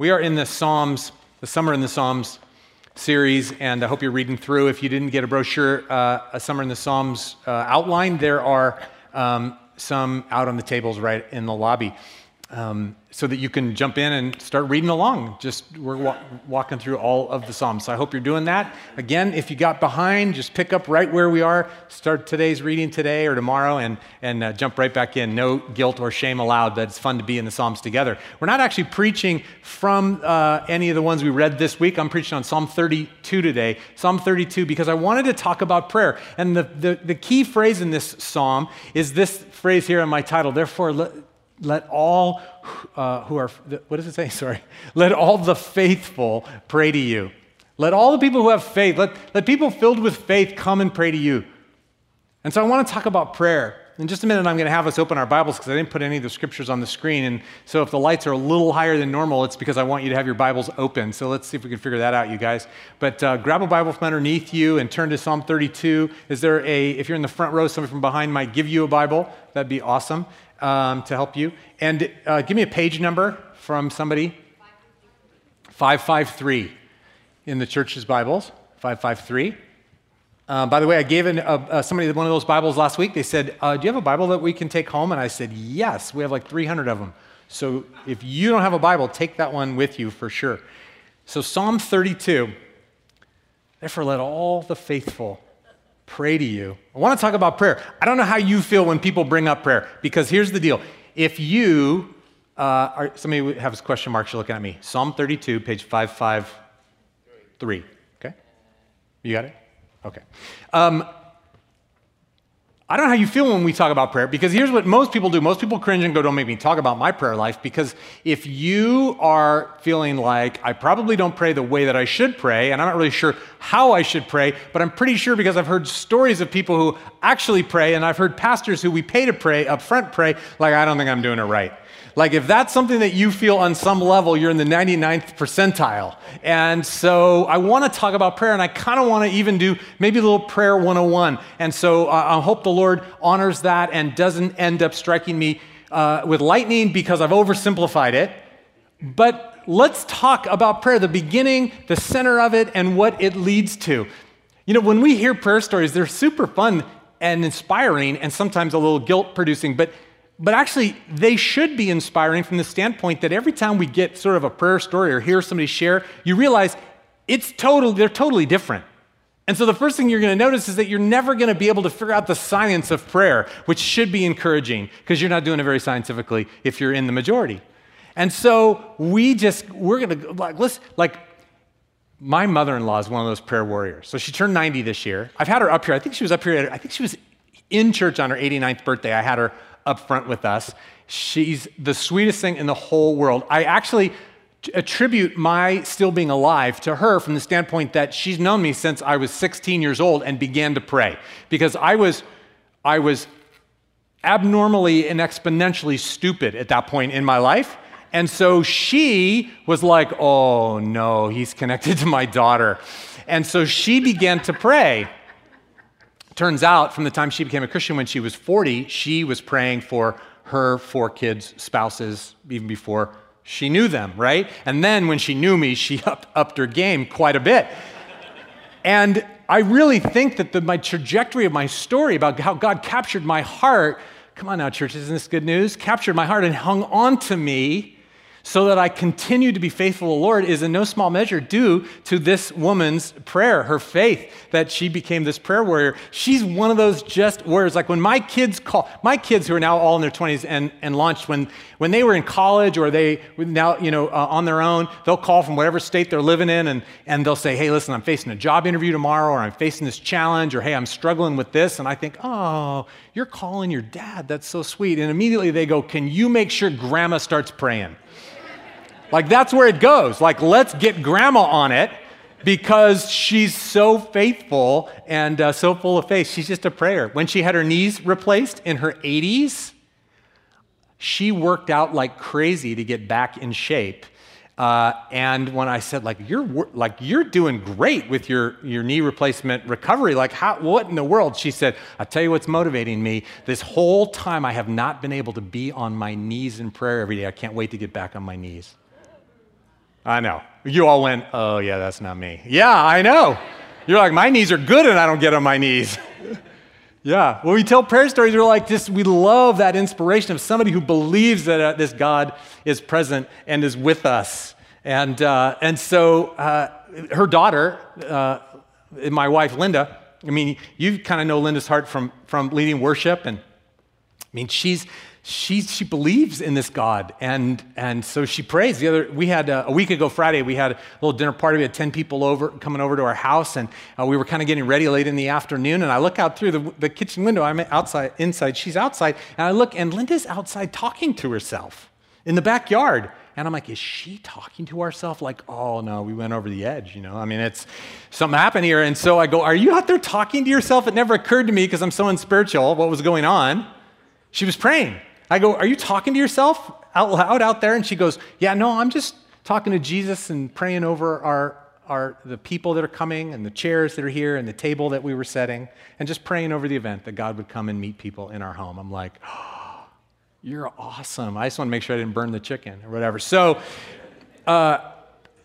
We are in the Psalms, the Summer in the Psalms series, and I hope you're reading through. If you didn't get a brochure, uh, a Summer in the Psalms uh, outline, there are um, some out on the tables right in the lobby um, so that you can jump in and start reading along. Just we're wa- walking through all of the Psalms. So I hope you're doing that. Again, if you got behind, just pick up right where we are. Start today's reading today or tomorrow and, and uh, jump right back in. No guilt or shame allowed, but it's fun to be in the Psalms together. We're not actually preaching from uh, any of the ones we read this week. I'm preaching on Psalm 32 today. Psalm 32 because I wanted to talk about prayer. And the, the, the key phrase in this psalm is this phrase here in my title. Therefore, let all uh, who are, what does it say? Sorry. Let all the faithful pray to you. Let all the people who have faith, let, let people filled with faith come and pray to you. And so I want to talk about prayer. In just a minute, I'm going to have us open our Bibles because I didn't put any of the scriptures on the screen. And so if the lights are a little higher than normal, it's because I want you to have your Bibles open. So let's see if we can figure that out, you guys. But uh, grab a Bible from underneath you and turn to Psalm 32. Is there a, if you're in the front row, somebody from behind might give you a Bible. That'd be awesome um, to help you. And uh, give me a page number from somebody 553 in the church's Bibles. 553. Uh, by the way, I gave an, uh, somebody one of those Bibles last week. They said, uh, Do you have a Bible that we can take home? And I said, Yes, we have like 300 of them. So if you don't have a Bible, take that one with you for sure. So, Psalm 32 Therefore, let all the faithful pray to you. I want to talk about prayer. I don't know how you feel when people bring up prayer, because here's the deal. If you, uh, are, somebody has question marks, you're looking at me. Psalm 32, page 553. Okay? You got it? Okay. Um, I don't know how you feel when we talk about prayer because here's what most people do. Most people cringe and go, Don't make me talk about my prayer life because if you are feeling like I probably don't pray the way that I should pray, and I'm not really sure how I should pray, but I'm pretty sure because I've heard stories of people who actually pray, and I've heard pastors who we pay to pray up front pray, like, I don't think I'm doing it right. Like, if that's something that you feel on some level, you're in the 99th percentile. And so I want to talk about prayer, and I kind of want to even do maybe a little prayer 101. And so uh, I hope the Lord honors that and doesn't end up striking me uh, with lightning because I've oversimplified it. But let's talk about prayer, the beginning, the center of it, and what it leads to. You know, when we hear prayer stories, they're super fun and inspiring and sometimes a little guilt producing, but but actually, they should be inspiring from the standpoint that every time we get sort of a prayer story or hear somebody share, you realize it's total, they're totally different. And so the first thing you're going to notice is that you're never going to be able to figure out the science of prayer, which should be encouraging because you're not doing it very scientifically if you're in the majority. And so we just, we're going to, like, listen, like, my mother in law is one of those prayer warriors. So she turned 90 this year. I've had her up here. I think she was up here, I think she was in church on her 89th birthday. I had her up front with us. She's the sweetest thing in the whole world. I actually attribute my still being alive to her from the standpoint that she's known me since I was 16 years old and began to pray because I was I was abnormally and exponentially stupid at that point in my life. And so she was like, "Oh no, he's connected to my daughter." And so she began to pray. Turns out, from the time she became a Christian when she was 40, she was praying for her four kids' spouses even before she knew them, right? And then when she knew me, she upped, upped her game quite a bit. and I really think that the, my trajectory of my story about how God captured my heart, come on now, church, isn't this good news? Captured my heart and hung on to me so that I continue to be faithful to the Lord is in no small measure due to this woman's prayer, her faith, that she became this prayer warrior. She's one of those just warriors. Like when my kids call, my kids who are now all in their 20s and, and launched, when, when they were in college or they now, you know, uh, on their own, they'll call from whatever state they're living in and, and they'll say, hey, listen, I'm facing a job interview tomorrow or I'm facing this challenge or hey, I'm struggling with this. And I think, oh, you're calling your dad. That's so sweet. And immediately they go, can you make sure grandma starts praying? Like, that's where it goes. Like, let's get grandma on it because she's so faithful and uh, so full of faith. She's just a prayer. When she had her knees replaced in her 80s, she worked out like crazy to get back in shape. Uh, and when I said, like, you're like you're doing great with your, your knee replacement recovery, like, how, what in the world? She said, I'll tell you what's motivating me. This whole time I have not been able to be on my knees in prayer every day. I can't wait to get back on my knees. I know. You all went, oh, yeah, that's not me. Yeah, I know. You're like, my knees are good and I don't get on my knees. yeah. When we tell prayer stories, we're like, just, we love that inspiration of somebody who believes that uh, this God is present and is with us. And, uh, and so uh, her daughter, uh, my wife, Linda, I mean, you kind of know Linda's heart from, from leading worship. And I mean, she's, she, she believes in this God. And, and so she prays. The other, we had a, uh, a week ago, Friday, we had a little dinner party. We had 10 people over, coming over to our house. And uh, we were kind of getting ready late in the afternoon. And I look out through the, the kitchen window. I'm outside, inside. She's outside. And I look, and Linda's outside talking to herself in the backyard. And I'm like, is she talking to herself? Like, oh no, we went over the edge, you know? I mean, it's something happened here. And so I go, are you out there talking to yourself? It never occurred to me because I'm so unspiritual what was going on. She was praying. I go, are you talking to yourself out loud out there? And she goes, yeah, no, I'm just talking to Jesus and praying over our, our, the people that are coming and the chairs that are here and the table that we were setting and just praying over the event that God would come and meet people in our home. I'm like, oh, you're awesome. I just want to make sure I didn't burn the chicken or whatever. So, uh,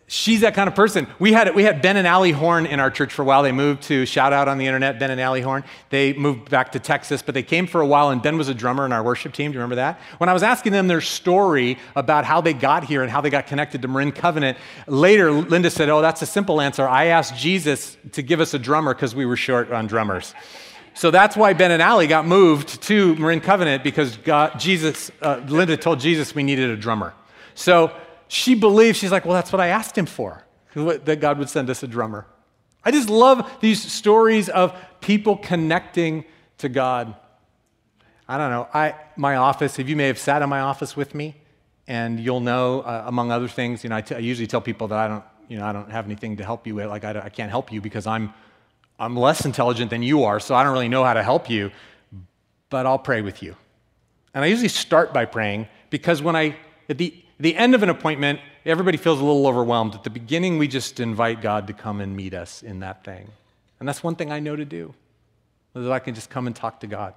she's that kind of person. We had, we had Ben and Allie Horn in our church for a while. They moved to, shout out on the internet, Ben and Allie Horn. They moved back to Texas, but they came for a while, and Ben was a drummer in our worship team. Do you remember that? When I was asking them their story about how they got here and how they got connected to Marin Covenant, later Linda said, Oh, that's a simple answer. I asked Jesus to give us a drummer because we were short on drummers. So that's why Ben and Allie got moved to Marin Covenant because God, Jesus, uh, Linda told Jesus we needed a drummer. So she believes, she's like, well, that's what I asked him for, that God would send us a drummer. I just love these stories of people connecting to God. I don't know. I, my office, if you may have sat in my office with me, and you'll know, uh, among other things, you know, I, t- I usually tell people that I don't, you know, I don't have anything to help you with. Like, I, I can't help you because I'm I'm less intelligent than you are, so I don't really know how to help you, but I'll pray with you. And I usually start by praying because when I, at the, the end of an appointment, everybody feels a little overwhelmed. At the beginning, we just invite God to come and meet us in that thing. And that's one thing I know to do, that I can just come and talk to God.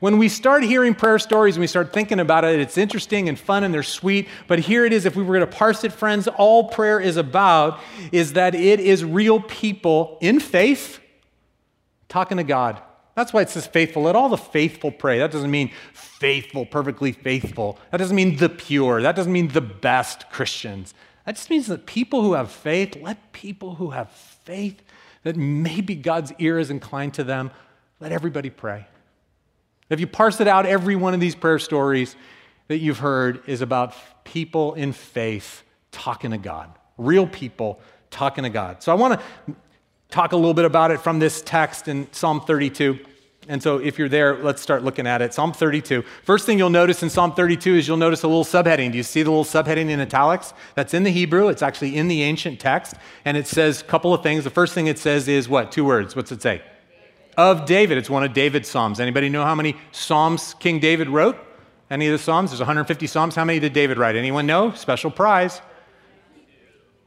When we start hearing prayer stories and we start thinking about it, it's interesting and fun and they're sweet. But here it is, if we were going to parse it, friends, all prayer is about is that it is real people in faith talking to God. That's why it says faithful. Let all the faithful pray. That doesn't mean faithful, perfectly faithful. That doesn't mean the pure. That doesn't mean the best Christians. That just means that people who have faith, let people who have faith that maybe God's ear is inclined to them, let everybody pray. If you parse it out, every one of these prayer stories that you've heard is about people in faith talking to God, real people talking to God. So I want to talk a little bit about it from this text in Psalm 32. And so if you're there, let's start looking at it. Psalm 32. First thing you'll notice in Psalm 32 is you'll notice a little subheading. Do you see the little subheading in italics? That's in the Hebrew. It's actually in the ancient text. And it says a couple of things. The first thing it says is what? Two words. What's it say? Of David. It's one of David's Psalms. Anybody know how many Psalms King David wrote? Any of the Psalms? There's 150 Psalms. How many did David write? Anyone know? Special prize.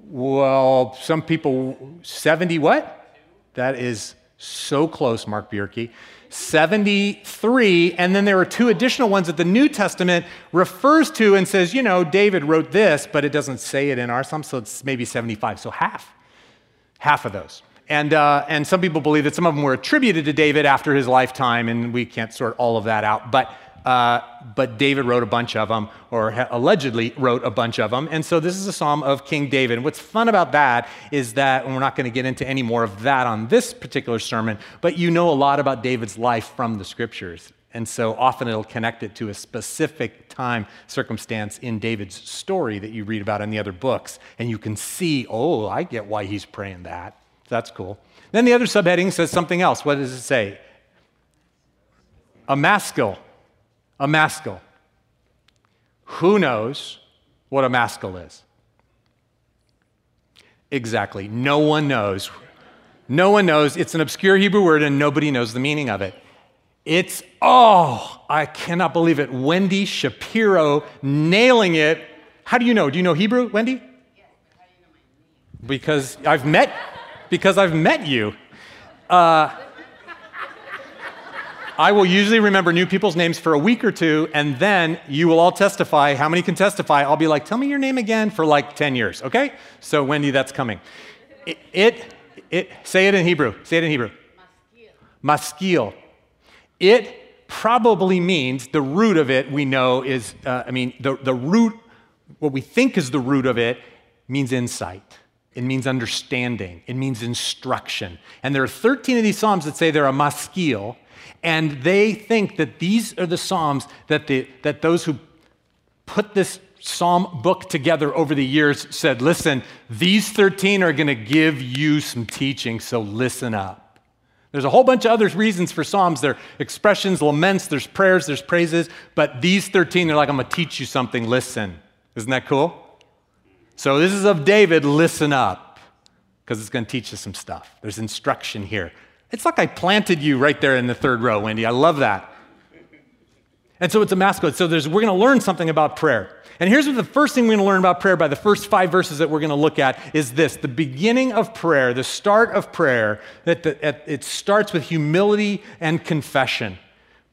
Well, some people, 70 what? That is so close, Mark Bierke. 73, and then there are two additional ones that the New Testament refers to and says, you know, David wrote this, but it doesn't say it in our Psalm, so it's maybe 75. So half, half of those. And, uh, and some people believe that some of them were attributed to David after his lifetime, and we can't sort all of that out. But uh, but David wrote a bunch of them, or ha- allegedly wrote a bunch of them. And so this is a psalm of King David. What's fun about that is that, and we're not going to get into any more of that on this particular sermon, but you know a lot about David's life from the scriptures. And so often it'll connect it to a specific time, circumstance in David's story that you read about in the other books. And you can see, oh, I get why he's praying that. That's cool. Then the other subheading says something else. What does it say? A maskil a maskil. Who knows what a maskil is? Exactly. No one knows. No one knows. It's an obscure Hebrew word and nobody knows the meaning of it. It's, oh, I cannot believe it. Wendy Shapiro nailing it. How do you know? Do you know Hebrew, Wendy? Because I've met, because I've met you. Uh, I will usually remember new people's names for a week or two, and then you will all testify. How many can testify? I'll be like, tell me your name again for like 10 years, okay? So, Wendy, that's coming. It, it, it say it in Hebrew. Say it in Hebrew. Maskil. It probably means the root of it we know is, uh, I mean, the, the root, what we think is the root of it means insight. It means understanding. It means instruction. And there are 13 of these Psalms that say they're a maskil, and they think that these are the Psalms that, the, that those who put this Psalm book together over the years said, listen, these 13 are going to give you some teaching, so listen up. There's a whole bunch of other reasons for Psalms. There are expressions, laments, there's prayers, there's praises, but these 13, they're like, I'm going to teach you something, listen. Isn't that cool? So this is of David, listen up, because it's going to teach you some stuff. There's instruction here. It's like I planted you right there in the third row, Wendy. I love that. And so it's a mascot. So we're going to learn something about prayer. And here's what the first thing we're going to learn about prayer by the first five verses that we're going to look at is this the beginning of prayer, the start of prayer, that it starts with humility and confession.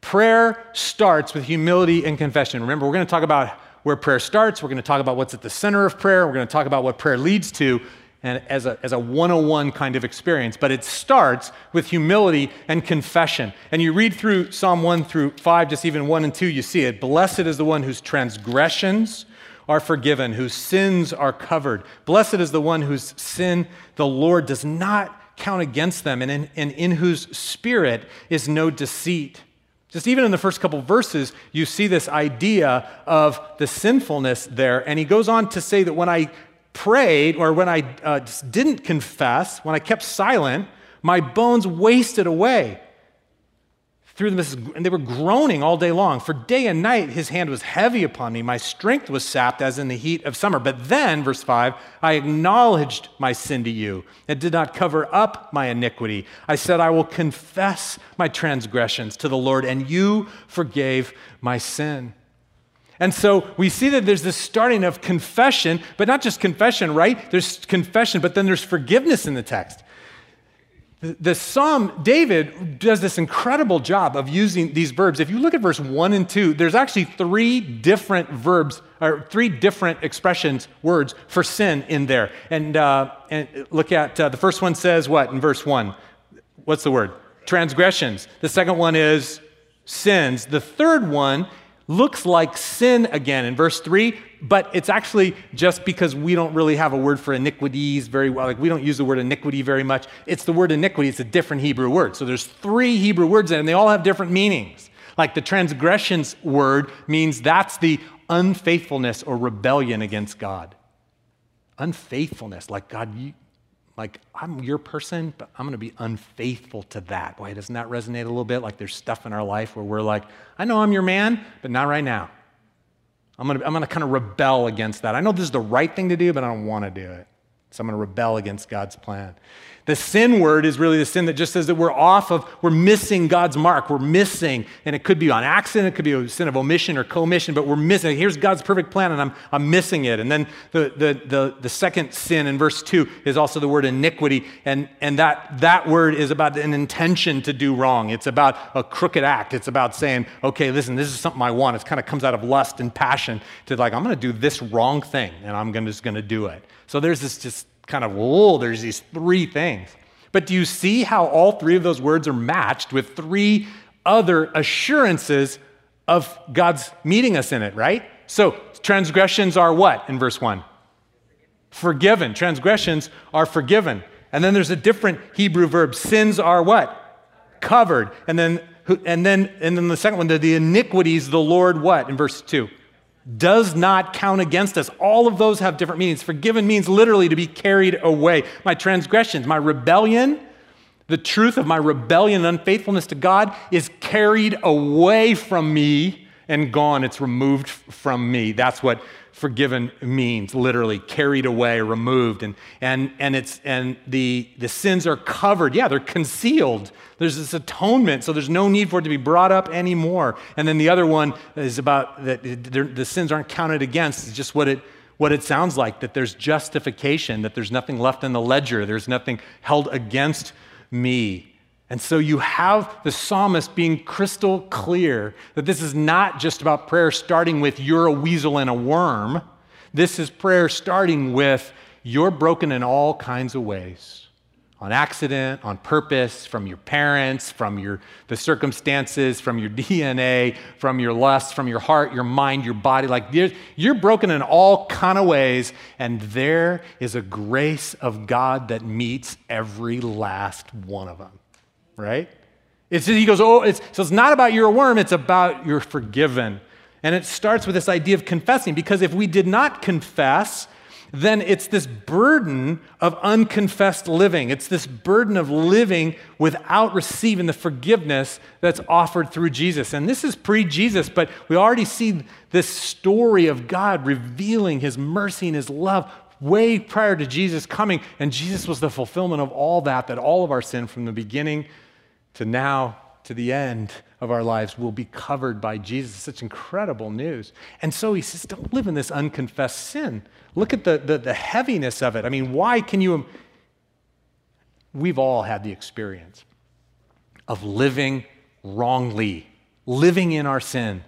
Prayer starts with humility and confession. Remember, we're going to talk about where prayer starts. We're going to talk about what's at the center of prayer. We're going to talk about what prayer leads to and as a, as a 101 kind of experience. But it starts with humility and confession. And you read through Psalm 1 through 5, just even 1 and 2, you see it. Blessed is the one whose transgressions are forgiven, whose sins are covered. Blessed is the one whose sin the Lord does not count against them, and in, and in whose spirit is no deceit. Just even in the first couple verses, you see this idea of the sinfulness there. And he goes on to say that when I prayed or when I uh, didn't confess, when I kept silent, my bones wasted away through them, and they were groaning all day long. For day and night his hand was heavy upon me. My strength was sapped as in the heat of summer. But then, verse 5, I acknowledged my sin to you and did not cover up my iniquity. I said, I will confess my transgressions to the Lord, and you forgave my sin. And so we see that there's this starting of confession, but not just confession, right? There's confession, but then there's forgiveness in the text. The, Psalm, David does this incredible job of using these verbs. If you look at verse 1 and 2, there's actually three different verbs, or three different expressions, words for sin in there. And, uh, and look at uh, the first one says what in verse 1? What's the word? Transgressions. The second one is sins. The third one looks like sin again in verse 3, but it's actually just because we don't really have a word for iniquities very well. Like we don't use the word iniquity very much. It's the word iniquity, it's a different Hebrew word. So there's three Hebrew words there, and they all have different meanings. Like the transgressions word means that's the unfaithfulness or rebellion against God. Unfaithfulness, like God, you, like, I'm your person, but I'm going to be unfaithful to that. Boy, doesn't that resonate a little bit? Like, there's stuff in our life where we're like, I know I'm your man, but not right now. I'm going to, I'm going to kind of rebel against that. I know this is the right thing to do, but I don't want to do it. So I'm going to rebel against God's plan. The sin word is really the sin that just says that we're off of, we're missing God's mark. We're missing, and it could be on accident, it could be a sin of omission or commission, but we're missing. Here's God's perfect plan, and I'm, I'm missing it. And then the, the, the, the second sin in verse 2 is also the word iniquity, and, and that, that word is about an intention to do wrong. It's about a crooked act. It's about saying, okay, listen, this is something I want. It kind of comes out of lust and passion to like, I'm going to do this wrong thing, and I'm gonna, just going to do it. So there's this just kind of, whoa, there's these three things. But do you see how all three of those words are matched with three other assurances of God's meeting us in it, right? So transgressions are what in verse 1? Forgiven. Transgressions are forgiven. And then there's a different Hebrew verb. Sins are what? Covered. And then and then and then the second one, the, the iniquities the Lord what in verse 2? Does not count against us. All of those have different meanings. Forgiven means literally to be carried away. My transgressions, my rebellion, the truth of my rebellion and unfaithfulness to God is carried away from me and gone. It's removed from me. That's what forgiven means, literally carried away, removed. And, and, and, it's, and the, the sins are covered. Yeah, they're concealed. There's this atonement, so there's no need for it to be brought up anymore. And then the other one is about that the sins aren't counted against. It's just what it, what it sounds like that there's justification, that there's nothing left in the ledger, there's nothing held against me. And so you have the psalmist being crystal clear that this is not just about prayer starting with you're a weasel and a worm. This is prayer starting with you're broken in all kinds of ways on accident, on purpose, from your parents, from your, the circumstances, from your DNA, from your lust, from your heart, your mind, your body. Like you're, you're broken in all kind of ways, and there is a grace of God that meets every last one of them, right? It's, he goes, oh, it's, so it's not about you're a worm, it's about you're forgiven. And it starts with this idea of confessing, because if we did not confess, then it's this burden of unconfessed living. It's this burden of living without receiving the forgiveness that's offered through Jesus. And this is pre Jesus, but we already see this story of God revealing his mercy and his love way prior to Jesus coming. And Jesus was the fulfillment of all that, that all of our sin from the beginning to now to the end of our lives will be covered by Jesus. Such incredible news. And so he says, don't live in this unconfessed sin. Look at the, the, the heaviness of it. I mean, why can you? We've all had the experience of living wrongly, living in our sin,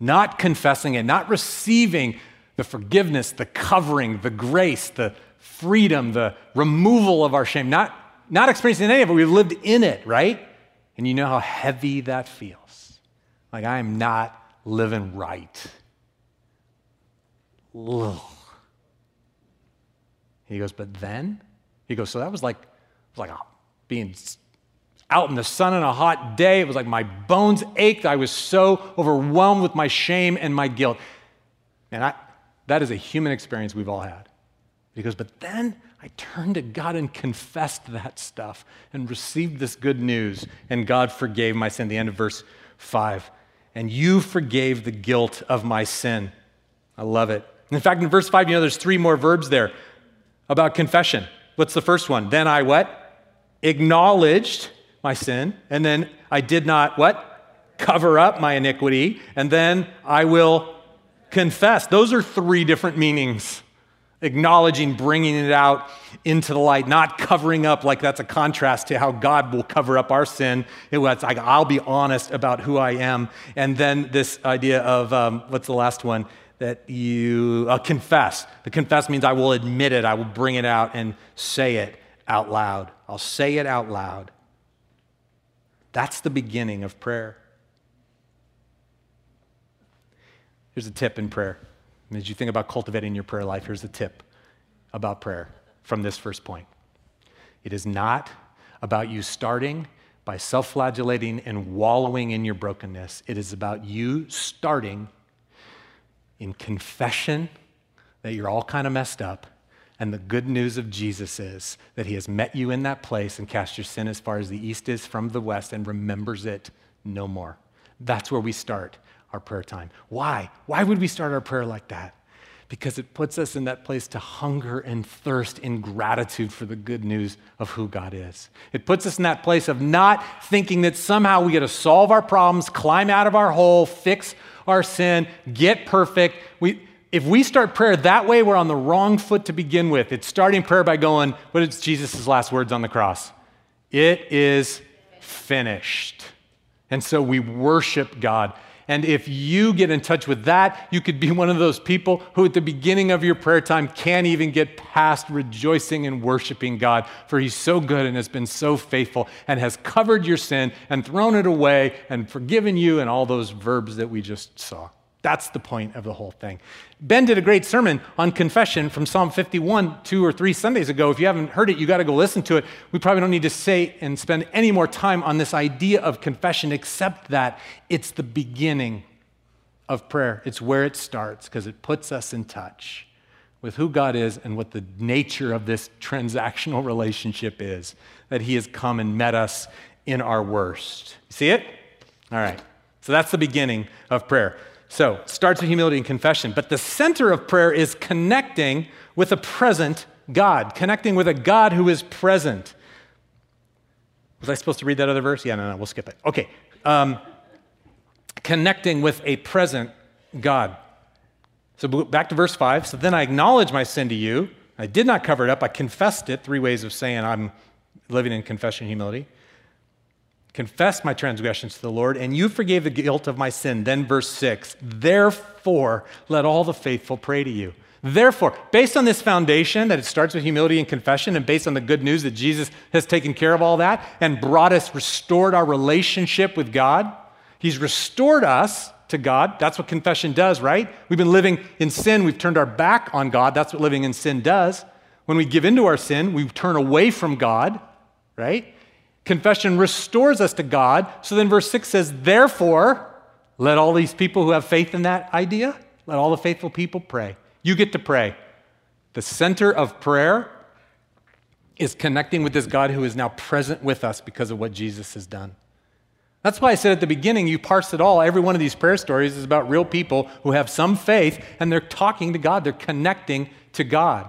not confessing it, not receiving the forgiveness, the covering, the grace, the freedom, the removal of our shame, not, not experiencing any of it. We've lived in it, right? And you know how heavy that feels. Like I am not living right. Ugh. He goes, but then? He goes, so that was like, was like being out in the sun on a hot day. It was like my bones ached. I was so overwhelmed with my shame and my guilt. And I, that is a human experience we've all had. He goes, but then I turned to God and confessed that stuff and received this good news, and God forgave my sin. The end of verse 5. And you forgave the guilt of my sin. I love it. In fact, in verse 5, you know, there's three more verbs there about confession. What's the first one? Then I what? Acknowledged my sin, and then I did not what? Cover up my iniquity, and then I will confess. Those are three different meanings acknowledging, bringing it out into the light, not covering up like that's a contrast to how God will cover up our sin. It was like, I'll be honest about who I am. And then this idea of, um, what's the last one? That you uh, confess. The confess means I will admit it, I will bring it out and say it out loud. I'll say it out loud. That's the beginning of prayer. Here's a tip in prayer. As you think about cultivating your prayer life, here's a tip about prayer from this first point. It is not about you starting by self flagellating and wallowing in your brokenness. It is about you starting in confession that you're all kind of messed up. And the good news of Jesus is that he has met you in that place and cast your sin as far as the east is from the west and remembers it no more. That's where we start our prayer time. Why? Why would we start our prayer like that? Because it puts us in that place to hunger and thirst in gratitude for the good news of who God is. It puts us in that place of not thinking that somehow we get to solve our problems, climb out of our hole, fix our sin, get perfect. We, if we start prayer that way, we're on the wrong foot to begin with. It's starting prayer by going, what is Jesus' last words on the cross? It is finished. And so we worship God. And if you get in touch with that, you could be one of those people who, at the beginning of your prayer time, can't even get past rejoicing and worshiping God, for He's so good and has been so faithful and has covered your sin and thrown it away and forgiven you, and all those verbs that we just saw. That's the point of the whole thing. Ben did a great sermon on confession from Psalm 51 two or three Sundays ago. If you haven't heard it, you got to go listen to it. We probably don't need to say and spend any more time on this idea of confession, except that it's the beginning of prayer. It's where it starts because it puts us in touch with who God is and what the nature of this transactional relationship is that He has come and met us in our worst. See it? All right. So that's the beginning of prayer. So starts with humility and confession. But the center of prayer is connecting with a present God, connecting with a God who is present. Was I supposed to read that other verse? Yeah, no, no, we'll skip it. Okay. Um, connecting with a present God. So back to verse 5. So then I acknowledge my sin to you. I did not cover it up. I confessed it. Three ways of saying I'm living in confession humility. Confessed my transgressions to the Lord, and you forgave the guilt of my sin. Then, verse 6 Therefore, let all the faithful pray to you. Therefore, based on this foundation that it starts with humility and confession, and based on the good news that Jesus has taken care of all that and brought us, restored our relationship with God, He's restored us to God. That's what confession does, right? We've been living in sin, we've turned our back on God. That's what living in sin does. When we give into our sin, we turn away from God, right? Confession restores us to God. So then verse 6 says, Therefore, let all these people who have faith in that idea, let all the faithful people pray. You get to pray. The center of prayer is connecting with this God who is now present with us because of what Jesus has done. That's why I said at the beginning, you parse it all. Every one of these prayer stories is about real people who have some faith and they're talking to God, they're connecting to God.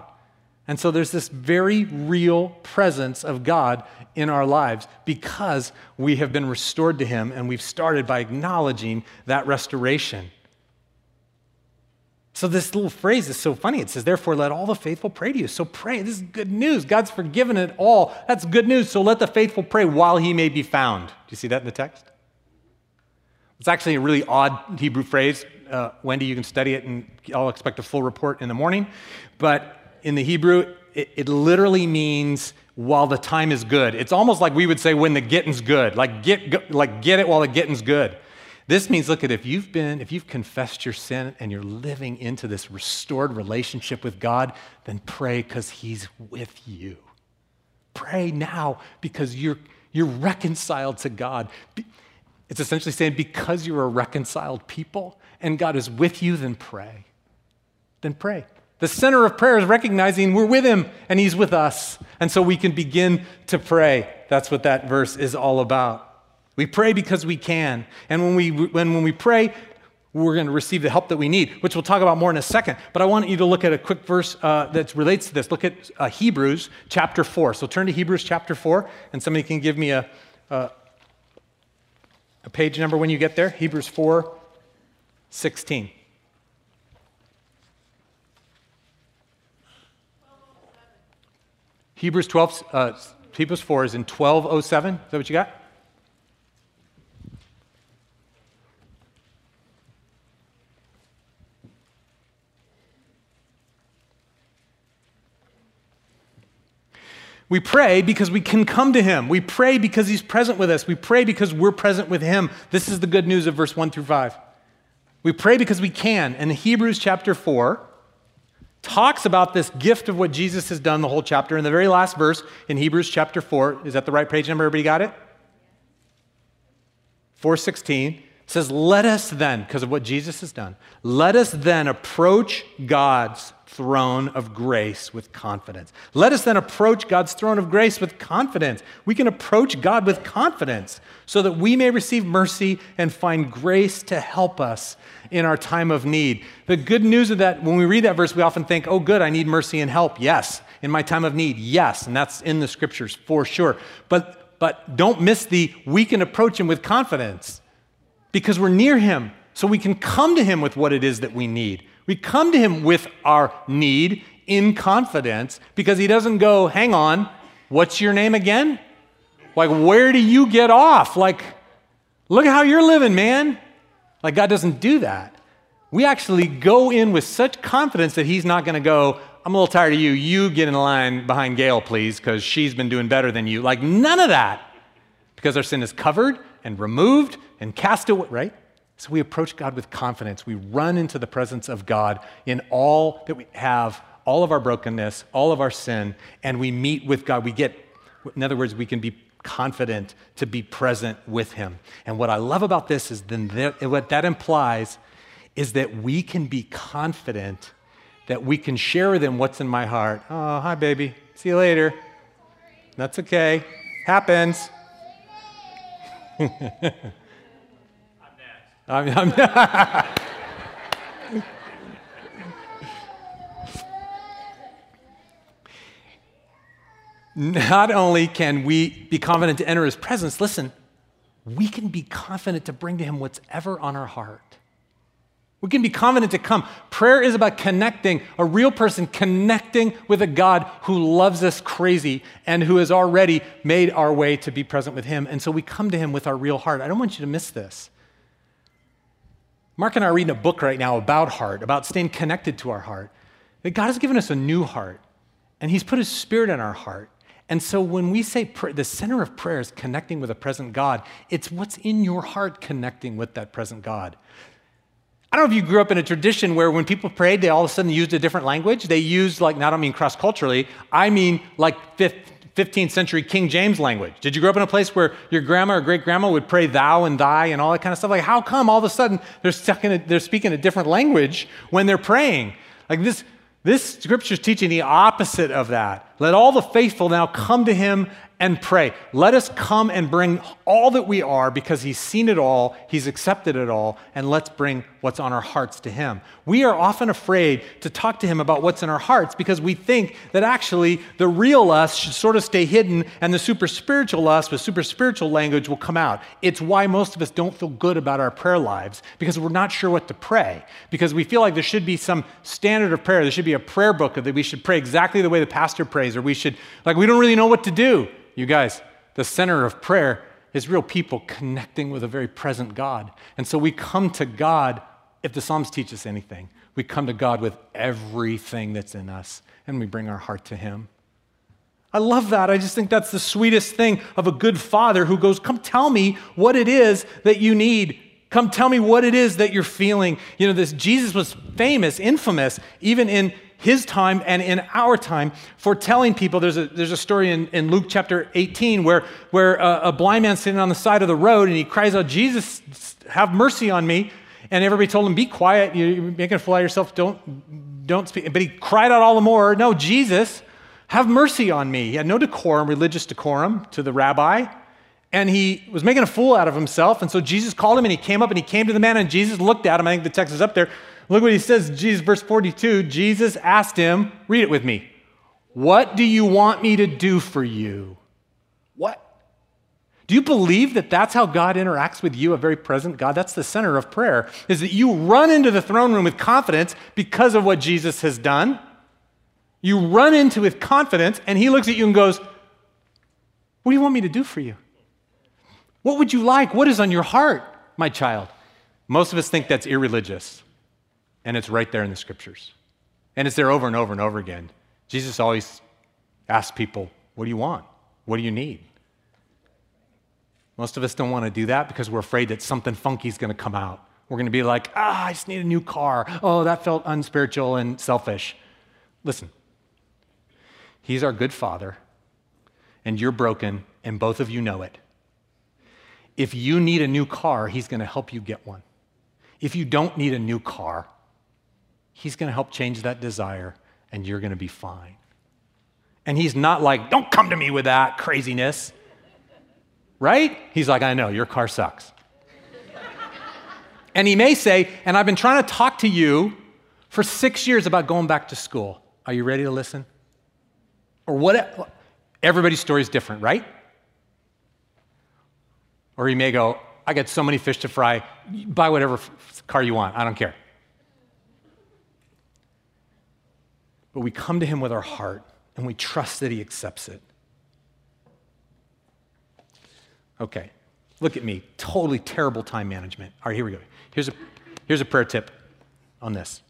And so there's this very real presence of God in our lives because we have been restored to Him and we've started by acknowledging that restoration. So, this little phrase is so funny. It says, Therefore, let all the faithful pray to you. So, pray. This is good news. God's forgiven it all. That's good news. So, let the faithful pray while he may be found. Do you see that in the text? It's actually a really odd Hebrew phrase. Uh, Wendy, you can study it, and I'll expect a full report in the morning. But in the Hebrew, it, it literally means while the time is good. It's almost like we would say when the getting's good, like get, like get it while the getting's good. This means, look at if you've been, if you've confessed your sin and you're living into this restored relationship with God, then pray because He's with you. Pray now because you're, you're reconciled to God. It's essentially saying because you're a reconciled people and God is with you, then pray. Then pray. The center of prayer is recognizing we're with Him and He's with us. And so we can begin to pray. That's what that verse is all about. We pray because we can. And when we, when, when we pray, we're going to receive the help that we need, which we'll talk about more in a second. But I want you to look at a quick verse uh, that relates to this. Look at uh, Hebrews chapter 4. So turn to Hebrews chapter 4, and somebody can give me a, a, a page number when you get there. Hebrews 4 16. Hebrews 12, uh, Hebrews 4 is in 1207. Is that what you got? We pray because we can come to Him. We pray because He's present with us. We pray because we're present with Him. This is the good news of verse 1 through 5. We pray because we can. And Hebrews chapter 4 talks about this gift of what Jesus has done the whole chapter. In the very last verse in Hebrews chapter 4, is that the right page number? Everybody got it? 416 says, Let us then, because of what Jesus has done, let us then approach God's throne of grace with confidence. Let us then approach God's throne of grace with confidence. We can approach God with confidence so that we may receive mercy and find grace to help us in our time of need. The good news of that, when we read that verse, we often think, oh, good, I need mercy and help. Yes. In my time of need, yes. And that's in the scriptures for sure. But, but don't miss the we can approach Him with confidence because we're near Him. So we can come to Him with what it is that we need. We come to him with our need in confidence because he doesn't go, hang on, what's your name again? Like, where do you get off? Like, look at how you're living, man. Like, God doesn't do that. We actually go in with such confidence that he's not going to go, I'm a little tired of you. You get in line behind Gail, please, because she's been doing better than you. Like, none of that. Because our sin is covered and removed and cast away, right? So we approach God with confidence. We run into the presence of God in all that we have, all of our brokenness, all of our sin, and we meet with God. We get, in other words, we can be confident to be present with Him. And what I love about this is then that, what that implies is that we can be confident that we can share with Him what's in my heart. Oh, hi, baby. See you later. That's okay. Happens. I'm, I'm Not only can we be confident to enter his presence, listen, we can be confident to bring to him whatever on our heart. We can be confident to come. Prayer is about connecting, a real person connecting with a God who loves us crazy and who has already made our way to be present with Him. And so we come to Him with our real heart. I don't want you to miss this. Mark and I are reading a book right now about heart, about staying connected to our heart. That God has given us a new heart, and He's put His Spirit in our heart. And so when we say pr- the center of prayer is connecting with a present God, it's what's in your heart connecting with that present God. I don't know if you grew up in a tradition where when people prayed, they all of a sudden used a different language. They used, like, not I mean cross culturally, I mean like 15th century King James language. Did you grow up in a place where your grandma or great grandma would pray thou and thy and all that kind of stuff? Like, how come all of a sudden they're, stuck in a, they're speaking a different language when they're praying? Like, this, this scripture is teaching the opposite of that. Let all the faithful now come to him and pray. Let us come and bring all that we are because He's seen it all, He's accepted it all, and let's bring what's on our hearts to Him. We are often afraid to talk to Him about what's in our hearts because we think that actually the real us should sort of stay hidden and the super spiritual us with super spiritual language will come out. It's why most of us don't feel good about our prayer lives because we're not sure what to pray, because we feel like there should be some standard of prayer. There should be a prayer book that we should pray exactly the way the pastor prays, or we should, like, we don't really know what to do. You guys, the center of prayer is real people connecting with a very present God. And so we come to God, if the Psalms teach us anything, we come to God with everything that's in us and we bring our heart to Him. I love that. I just think that's the sweetest thing of a good father who goes, Come tell me what it is that you need. Come tell me what it is that you're feeling. You know, this Jesus was famous, infamous, even in his time and in our time for telling people. There's a, there's a story in, in Luke chapter 18 where, where a, a blind man sitting on the side of the road and he cries out, Jesus, have mercy on me. And everybody told him, Be quiet. You're making a fool of yourself. Don't, don't speak. But he cried out all the more, No, Jesus, have mercy on me. He had no decorum, religious decorum to the rabbi. And he was making a fool out of himself. And so Jesus called him and he came up and he came to the man and Jesus looked at him. I think the text is up there. Look what he says, Jesus, verse 42. Jesus asked him, read it with me, What do you want me to do for you? What? Do you believe that that's how God interacts with you, a very present God? That's the center of prayer, is that you run into the throne room with confidence because of what Jesus has done. You run into with confidence, and he looks at you and goes, What do you want me to do for you? What would you like? What is on your heart, my child? Most of us think that's irreligious. And it's right there in the scriptures. And it's there over and over and over again. Jesus always asks people, What do you want? What do you need? Most of us don't want to do that because we're afraid that something funky is going to come out. We're going to be like, ah, I just need a new car. Oh, that felt unspiritual and selfish. Listen, He's our good Father, and you're broken, and both of you know it. If you need a new car, He's going to help you get one. If you don't need a new car, He's going to help change that desire, and you're going to be fine. And he's not like, don't come to me with that craziness. Right? He's like, I know, your car sucks. and he may say, and I've been trying to talk to you for six years about going back to school. Are you ready to listen? Or what? Everybody's story is different, right? Or he may go, I got so many fish to fry, buy whatever car you want, I don't care. But we come to Him with our heart and we trust that He accepts it. Okay, look at me. Totally terrible time management. All right, here we go. Here's a, here's a prayer tip on this.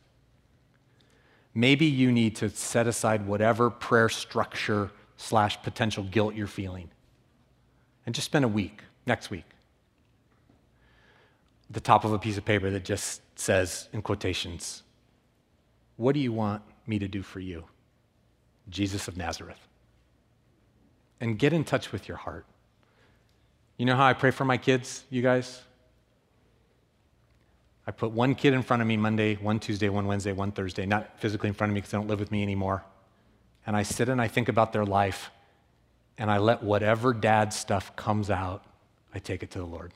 Maybe you need to set aside whatever prayer structure slash potential guilt you're feeling and just spend a week, next week, the top of a piece of paper that just says, in quotations, What do you want me to do for you? Jesus of Nazareth. And get in touch with your heart. You know how I pray for my kids, you guys? I put one kid in front of me Monday, one Tuesday, one Wednesday, one Thursday, not physically in front of me because they don't live with me anymore. And I sit and I think about their life, and I let whatever dad stuff comes out, I take it to the Lord.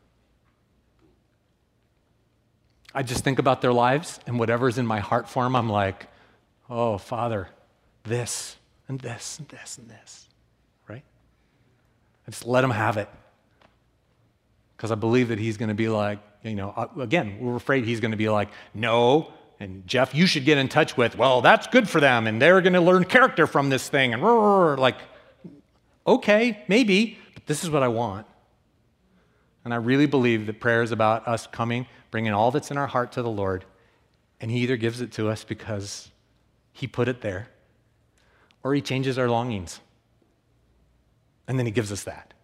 I just think about their lives, and whatever's in my heart for them, I'm like, oh, Father, this and this and this and this, right? I just let them have it. Because I believe that he's going to be like, you know, uh, again, we're afraid he's going to be like, no, and Jeff, you should get in touch with, well, that's good for them, and they're going to learn character from this thing, and like, okay, maybe, but this is what I want. And I really believe that prayer is about us coming, bringing all that's in our heart to the Lord, and He either gives it to us because He put it there, or He changes our longings. And then He gives us that.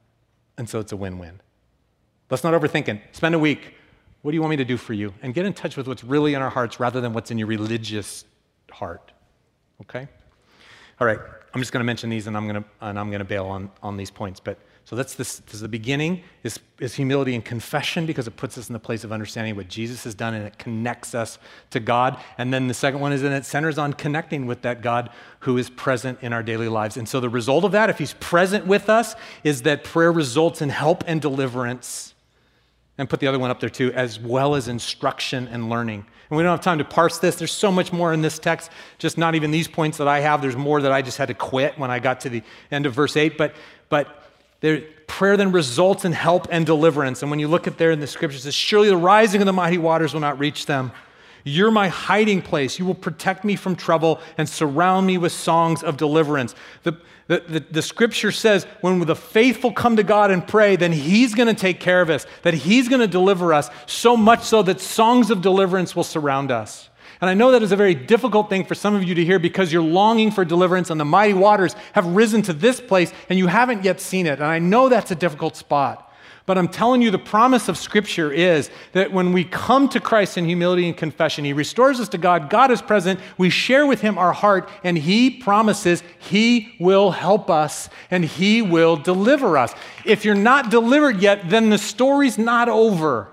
And so it's a win win. Let's not overthink it. Spend a week. What do you want me to do for you? And get in touch with what's really in our hearts rather than what's in your religious heart. Okay? All right. I'm just going to mention these and I'm going to, and I'm going to bail on, on these points. But so that's this, this is the beginning is, is humility and confession because it puts us in the place of understanding what Jesus has done and it connects us to God. And then the second one is that it centers on connecting with that God who is present in our daily lives. And so the result of that, if he's present with us, is that prayer results in help and deliverance and put the other one up there too, as well as instruction and learning. And we don't have time to parse this. There's so much more in this text, just not even these points that I have. There's more that I just had to quit when I got to the end of verse 8. But, but there, prayer then results in help and deliverance. And when you look at there in the scriptures, it says, Surely the rising of the mighty waters will not reach them. You're my hiding place. You will protect me from trouble and surround me with songs of deliverance. The, the, the, the, scripture says when the faithful come to God and pray, then He's going to take care of us, that He's going to deliver us, so much so that songs of deliverance will surround us. And I know that is a very difficult thing for some of you to hear because you're longing for deliverance and the mighty waters have risen to this place and you haven't yet seen it. And I know that's a difficult spot. But I'm telling you, the promise of Scripture is that when we come to Christ in humility and confession, He restores us to God. God is present. We share with Him our heart, and He promises He will help us and He will deliver us. If you're not delivered yet, then the story's not over.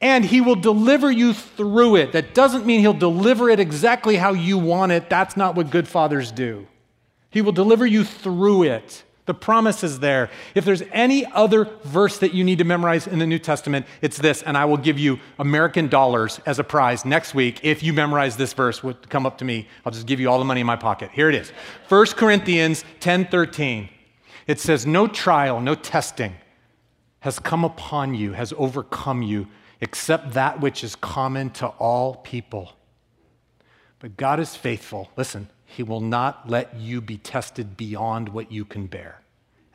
And He will deliver you through it. That doesn't mean He'll deliver it exactly how you want it. That's not what good fathers do. He will deliver you through it. The promise is there. If there's any other verse that you need to memorize in the New Testament, it's this, and I will give you American dollars as a prize next week if you memorize this verse. Would come up to me. I'll just give you all the money in my pocket. Here it is. 1 Corinthians 10:13. It says, "No trial, no testing has come upon you, has overcome you, except that which is common to all people." But God is faithful. Listen, he will not let you be tested beyond what you can bear.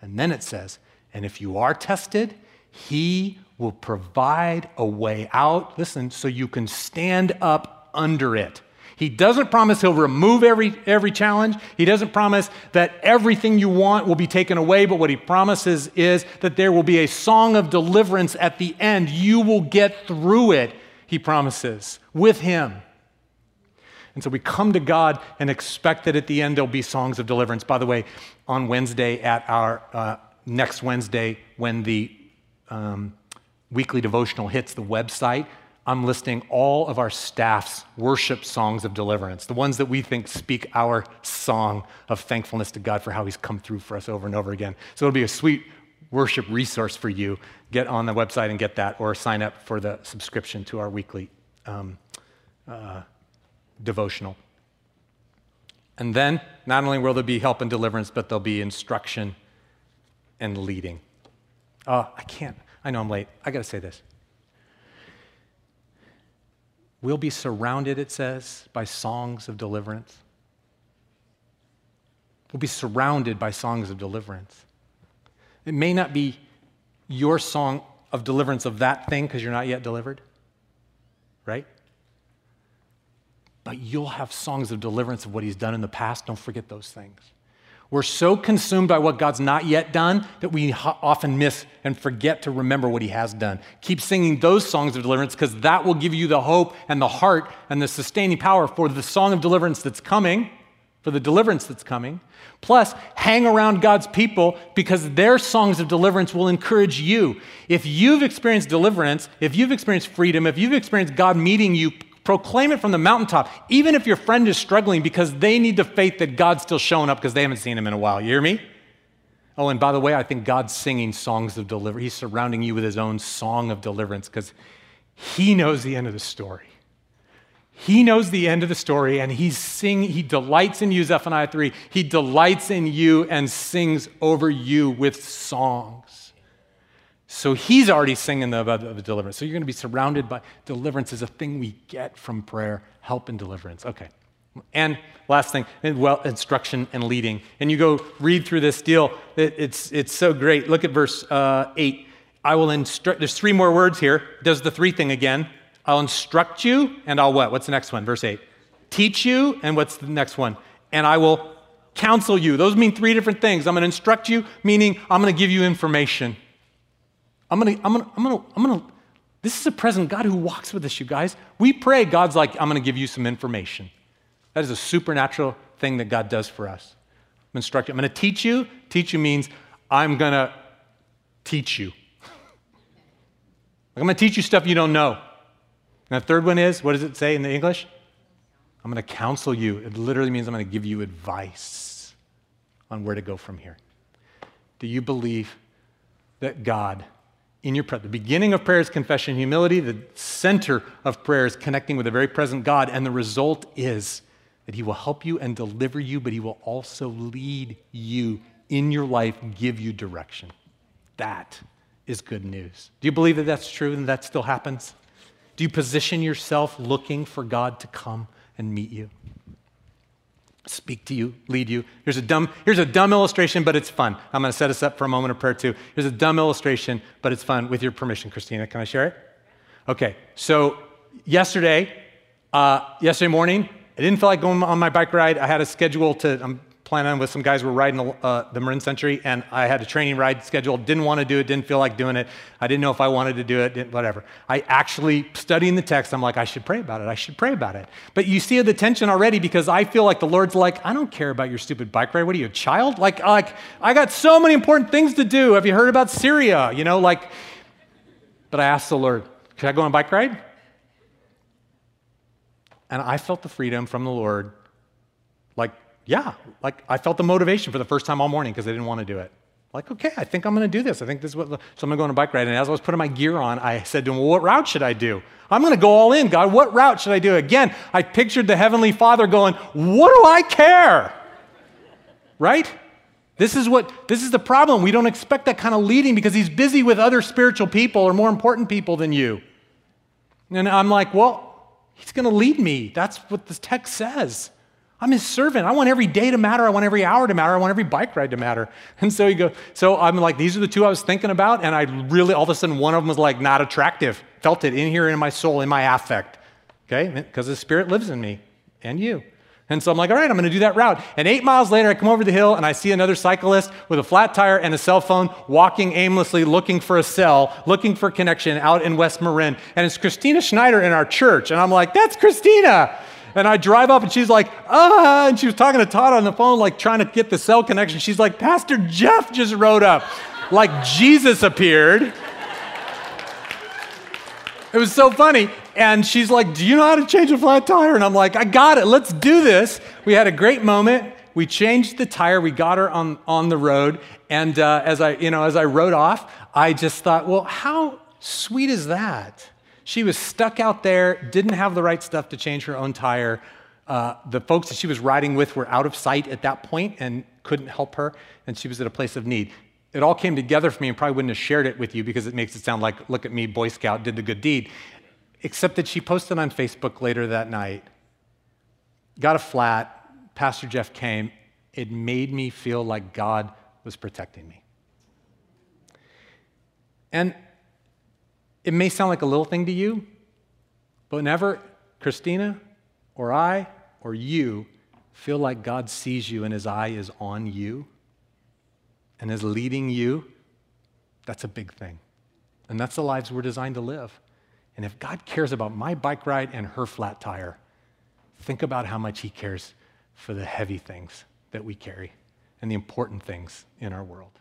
And then it says, and if you are tested, He will provide a way out, listen, so you can stand up under it. He doesn't promise he'll remove every, every challenge. He doesn't promise that everything you want will be taken away, but what he promises is that there will be a song of deliverance at the end. You will get through it, he promises, with him. And so we come to God and expect that at the end there'll be songs of deliverance. By the way, on Wednesday, at our uh, next Wednesday, when the um, weekly devotional hits the website, I'm listing all of our staff's worship songs of deliverance, the ones that we think speak our song of thankfulness to God for how He's come through for us over and over again. So it'll be a sweet worship resource for you. Get on the website and get that, or sign up for the subscription to our weekly um, uh, devotional. And then, not only will there be help and deliverance, but there'll be instruction and leading. Oh, I can't. I know I'm late. I got to say this. We'll be surrounded, it says, by songs of deliverance. We'll be surrounded by songs of deliverance. It may not be your song of deliverance of that thing because you're not yet delivered, right? but you'll have songs of deliverance of what he's done in the past. Don't forget those things. We're so consumed by what God's not yet done that we often miss and forget to remember what he has done. Keep singing those songs of deliverance because that will give you the hope and the heart and the sustaining power for the song of deliverance that's coming, for the deliverance that's coming. Plus, hang around God's people because their songs of deliverance will encourage you. If you've experienced deliverance, if you've experienced freedom, if you've experienced God meeting you Proclaim it from the mountaintop, even if your friend is struggling because they need the faith that God's still showing up because they haven't seen him in a while. You hear me? Oh, and by the way, I think God's singing songs of deliverance. He's surrounding you with his own song of deliverance because he knows the end of the story. He knows the end of the story and he's sing, he delights in you, Zephaniah 3. He delights in you and sings over you with songs. So he's already singing the, about the deliverance. So you're going to be surrounded by deliverance is a thing we get from prayer, help and deliverance. Okay. And last thing, well, instruction and leading. And you go read through this deal. It, it's, it's so great. Look at verse uh, 8. I will instruct, there's three more words here. Does the three thing again. I'll instruct you, and I'll what? What's the next one? Verse 8. Teach you, and what's the next one? And I will counsel you. Those mean three different things. I'm going to instruct you, meaning I'm going to give you information. I'm to, I'm to, I'm to, I'm to, this is a present God who walks with us, you guys. We pray, God's like, I'm to give you some information. That is a supernatural thing that God does for us. I'm instructing. I'm going to teach you. Teach you means I'm to teach you. I'm to teach you stuff you don't know. And the third one is what does it say in the English? I'm to counsel you. It literally means I'm to give you advice on where to go from here. Do you believe that God, in your prayer, the beginning of prayer is confession, humility, the center of prayer is connecting with the very present God, and the result is that He will help you and deliver you, but He will also lead you in your life, give you direction. That is good news. Do you believe that that's true and that still happens? Do you position yourself looking for God to come and meet you? Speak to you, lead you. Here's a dumb, here's a dumb illustration, but it's fun. I'm going to set us up for a moment of prayer too. Here's a dumb illustration, but it's fun. With your permission, Christina, can I share it? Okay. So yesterday, uh, yesterday morning, I didn't feel like going on my bike ride. I had a schedule to, I'm planning on with some guys were riding the, uh, the Marin Century, and I had a training ride scheduled. Didn't want to do it, didn't feel like doing it. I didn't know if I wanted to do it, whatever. I actually, studying the text, I'm like, I should pray about it. I should pray about it. But you see the tension already because I feel like the Lord's like, I don't care about your stupid bike ride. What are you, a child? Like, like I got so many important things to do. Have you heard about Syria? You know, like, but I asked the Lord, should I go on a bike ride? And I felt the freedom from the Lord. Like, yeah, like I felt the motivation for the first time all morning because I didn't want to do it. Like, okay, I think I'm going to do this. I think this is what, so I'm going to go on a bike ride. And as I was putting my gear on, I said to him, well, what route should I do? I'm going to go all in, God. What route should I do? Again, I pictured the Heavenly Father going, what do I care? Right? This is what, this is the problem. We don't expect that kind of leading because he's busy with other spiritual people or more important people than you. And I'm like, well, He's going to lead me. That's what the text says. I'm his servant. I want every day to matter. I want every hour to matter. I want every bike ride to matter. And so you go, so I'm like, these are the two I was thinking about. And I really, all of a sudden, one of them was like not attractive. Felt it in here in my soul, in my affect. Okay? Because the Spirit lives in me and you. And so I'm like, all right, I'm going to do that route. And eight miles later, I come over the hill and I see another cyclist with a flat tire and a cell phone walking aimlessly, looking for a cell, looking for connection out in West Marin. And it's Christina Schneider in our church. And I'm like, that's Christina. And I drive up and she's like, ah, and she was talking to Todd on the phone, like trying to get the cell connection. She's like, Pastor Jeff just rode up. like Jesus appeared. It was so funny. And she's like, Do you know how to change a flat tire? And I'm like, I got it. Let's do this. We had a great moment. We changed the tire. We got her on, on the road. And uh, as, I, you know, as I rode off, I just thought, well, how sweet is that? She was stuck out there, didn't have the right stuff to change her own tire. Uh, the folks that she was riding with were out of sight at that point and couldn't help her, and she was at a place of need. It all came together for me and probably wouldn't have shared it with you because it makes it sound like, look at me, Boy Scout, did the good deed except that she posted on Facebook later that night. Got a flat. Pastor Jeff came. It made me feel like God was protecting me. And it may sound like a little thing to you, but whenever Christina or I or you feel like God sees you and his eye is on you and is leading you, that's a big thing. And that's the lives we're designed to live. And if God cares about my bike ride and her flat tire, think about how much He cares for the heavy things that we carry and the important things in our world.